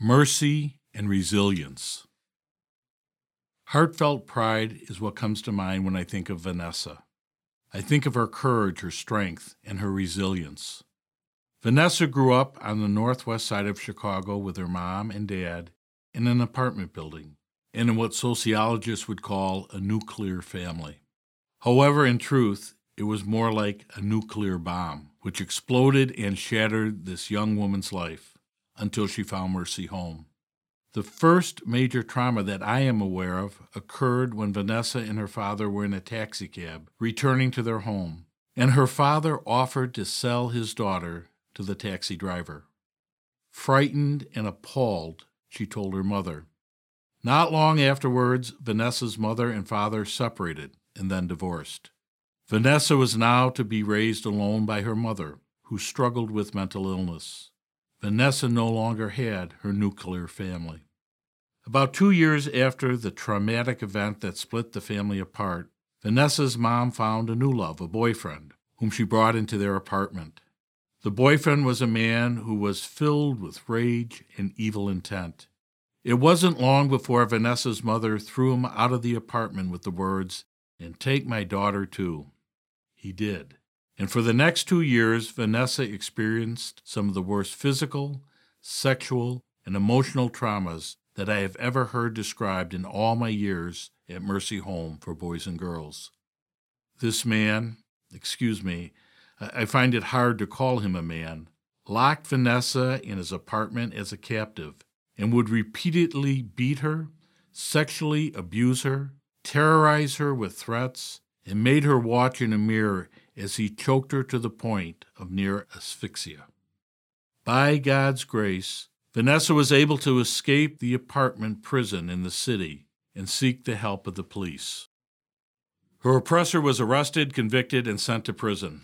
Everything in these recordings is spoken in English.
mercy, and resilience. Heartfelt pride is what comes to mind when I think of Vanessa. I think of her courage, her strength, and her resilience. Vanessa grew up on the northwest side of Chicago with her mom and dad in an apartment building and in what sociologists would call a nuclear family. However, in truth, it was more like a nuclear bomb, which exploded and shattered this young woman's life until she found Mercy home. The first major trauma that I am aware of occurred when Vanessa and her father were in a taxicab returning to their home, and her father offered to sell his daughter to the taxi driver. Frightened and appalled, she told her mother. Not long afterwards, Vanessa's mother and father separated and then divorced. Vanessa was now to be raised alone by her mother, who struggled with mental illness. Vanessa no longer had her nuclear family. About two years after the traumatic event that split the family apart, Vanessa's mom found a new love, a boyfriend, whom she brought into their apartment. The boyfriend was a man who was filled with rage and evil intent. It wasn't long before Vanessa's mother threw him out of the apartment with the words, And take my daughter too. He did. And for the next two years, Vanessa experienced some of the worst physical, sexual, and emotional traumas that I have ever heard described in all my years at Mercy Home for Boys and Girls. This man, excuse me, I find it hard to call him a man, locked Vanessa in his apartment as a captive and would repeatedly beat her, sexually abuse her, terrorize her with threats, and made her watch in a mirror as he choked her to the point of near asphyxia. By God's grace, Vanessa was able to escape the apartment prison in the city and seek the help of the police. Her oppressor was arrested, convicted, and sent to prison.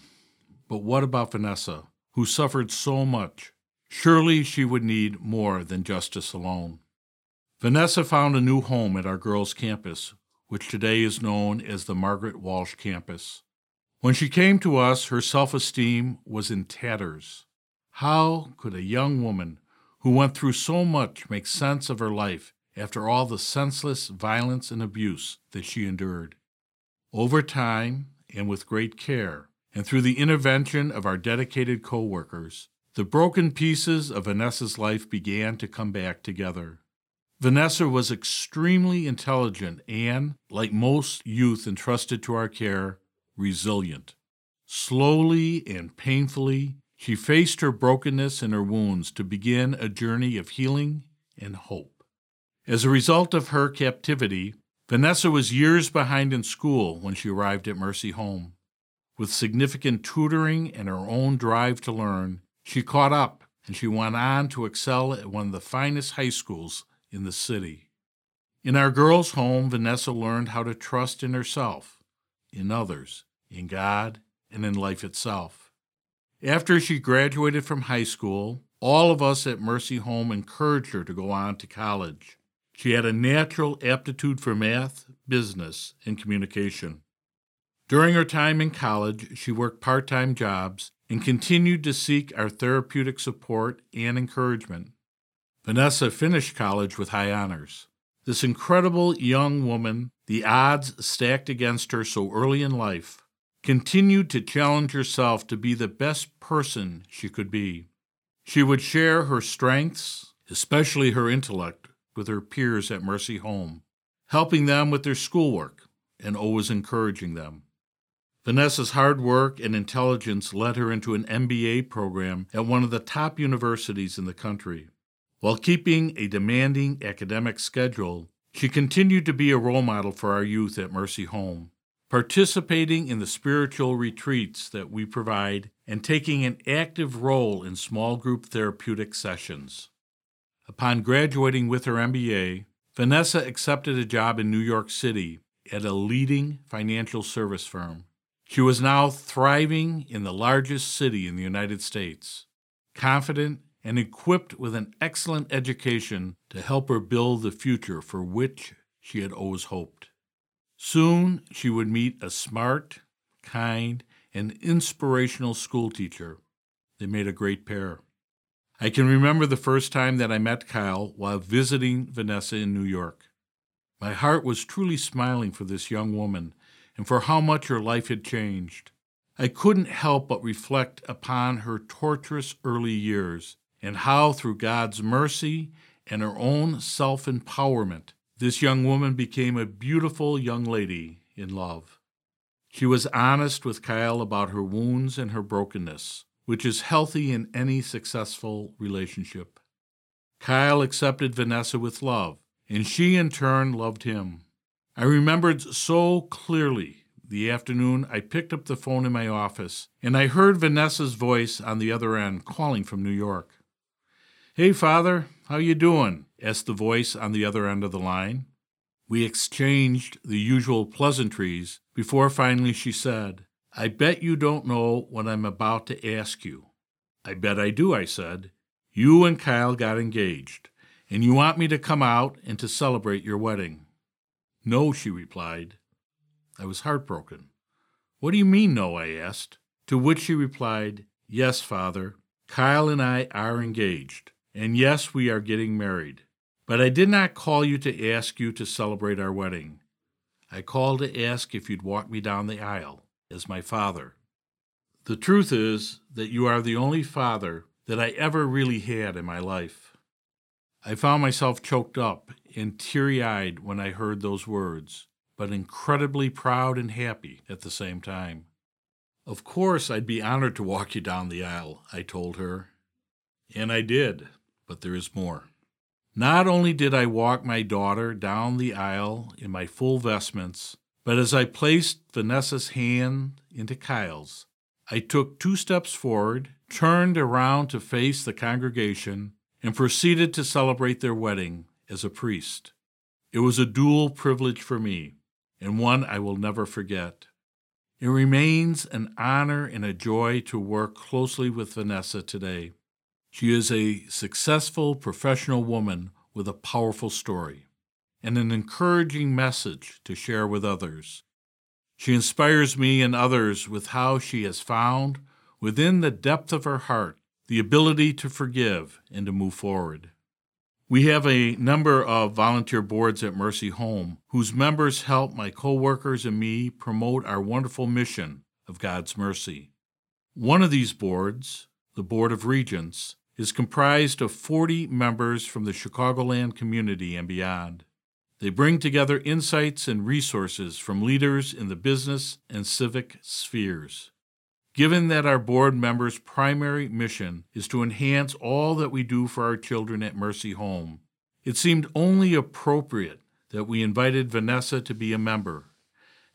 But what about Vanessa, who suffered so much? Surely she would need more than justice alone. Vanessa found a new home at our girls' campus, which today is known as the Margaret Walsh campus. When she came to us, her self esteem was in tatters. How could a young woman who went through so much make sense of her life after all the senseless violence and abuse that she endured? Over time, and with great care, and through the intervention of our dedicated co workers, the broken pieces of Vanessa's life began to come back together. Vanessa was extremely intelligent and, like most youth entrusted to our care, resilient. Slowly and painfully, she faced her brokenness and her wounds to begin a journey of healing and hope. As a result of her captivity, Vanessa was years behind in school when she arrived at Mercy Home. With significant tutoring and her own drive to learn, she caught up and she went on to excel at one of the finest high schools in the city. In our girls' home, Vanessa learned how to trust in herself in others, in God, and in life itself. After she graduated from high school, all of us at Mercy Home encouraged her to go on to college. She had a natural aptitude for math, business, and communication. During her time in college, she worked part time jobs and continued to seek our therapeutic support and encouragement. Vanessa finished college with high honors. This incredible young woman, the odds stacked against her so early in life, continued to challenge herself to be the best person she could be. She would share her strengths, especially her intellect, with her peers at Mercy Home, helping them with their schoolwork and always encouraging them. Vanessa's hard work and intelligence led her into an MBA program at one of the top universities in the country. While keeping a demanding academic schedule, she continued to be a role model for our youth at Mercy Home, participating in the spiritual retreats that we provide and taking an active role in small group therapeutic sessions. Upon graduating with her MBA, Vanessa accepted a job in New York City at a leading financial service firm. She was now thriving in the largest city in the United States, confident and equipped with an excellent education to help her build the future for which she had always hoped. Soon she would meet a smart, kind, and inspirational schoolteacher. They made a great pair. I can remember the first time that I met Kyle while visiting Vanessa in New York. My heart was truly smiling for this young woman and for how much her life had changed. I couldn't help but reflect upon her torturous early years and how, through God's mercy and her own self empowerment, this young woman became a beautiful young lady in love. She was honest with Kyle about her wounds and her brokenness, which is healthy in any successful relationship. Kyle accepted Vanessa with love, and she in turn loved him. I remembered so clearly the afternoon I picked up the phone in my office and I heard Vanessa's voice on the other end calling from New York. "Hey father, how you doing?" asked the voice on the other end of the line. We exchanged the usual pleasantries before finally she said, I bet you don't know what I'm about to ask you. I bet I do, I said. You and Kyle got engaged, and you want me to come out and to celebrate your wedding. No, she replied. I was heartbroken. What do you mean, no? I asked. To which she replied, Yes, Father, Kyle and I are engaged, and yes, we are getting married. But I did not call you to ask you to celebrate our wedding. I called to ask if you'd walk me down the aisle as my father. The truth is that you are the only father that I ever really had in my life. I found myself choked up and teary eyed when I heard those words, but incredibly proud and happy at the same time. Of course, I'd be honored to walk you down the aisle, I told her. And I did, but there is more. Not only did I walk my daughter down the aisle in my full vestments, but as I placed Vanessa's hand into Kyle's, I took two steps forward, turned around to face the congregation, and proceeded to celebrate their wedding as a priest. It was a dual privilege for me, and one I will never forget. It remains an honor and a joy to work closely with Vanessa today. She is a successful professional woman with a powerful story and an encouraging message to share with others. She inspires me and others with how she has found, within the depth of her heart, the ability to forgive and to move forward. We have a number of volunteer boards at Mercy Home whose members help my coworkers and me promote our wonderful mission of God's mercy. One of these boards, the Board of Regents, is comprised of 40 members from the Chicagoland community and beyond. They bring together insights and resources from leaders in the business and civic spheres. Given that our board members' primary mission is to enhance all that we do for our children at Mercy Home, it seemed only appropriate that we invited Vanessa to be a member,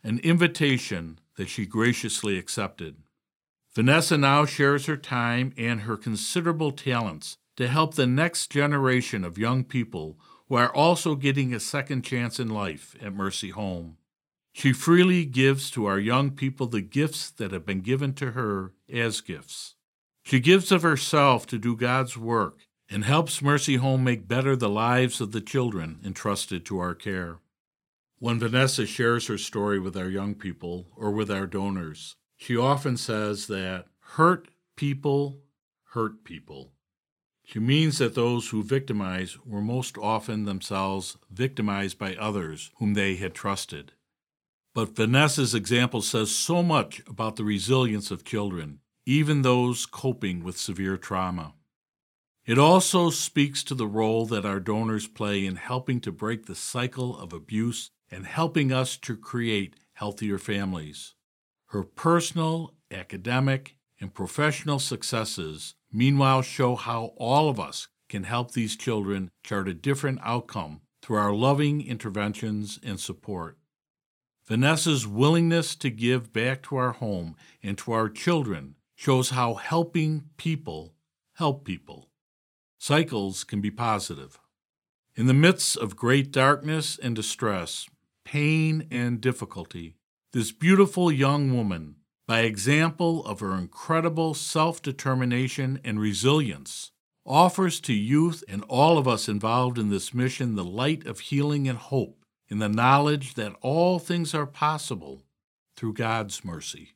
an invitation that she graciously accepted. Vanessa now shares her time and her considerable talents to help the next generation of young people who are also getting a second chance in life at Mercy Home. She freely gives to our young people the gifts that have been given to her as gifts. She gives of herself to do God's work and helps Mercy Home make better the lives of the children entrusted to our care. When Vanessa shares her story with our young people or with our donors, she often says that hurt people hurt people. She means that those who victimize were most often themselves victimized by others whom they had trusted. But Vanessa's example says so much about the resilience of children, even those coping with severe trauma. It also speaks to the role that our donors play in helping to break the cycle of abuse and helping us to create healthier families. Her personal, academic, and professional successes, meanwhile, show how all of us can help these children chart a different outcome through our loving interventions and support. Vanessa's willingness to give back to our home and to our children shows how helping people help people. Cycles can be positive. In the midst of great darkness and distress, pain and difficulty, this beautiful young woman, by example of her incredible self determination and resilience, offers to youth and all of us involved in this mission the light of healing and hope in the knowledge that all things are possible through God's mercy.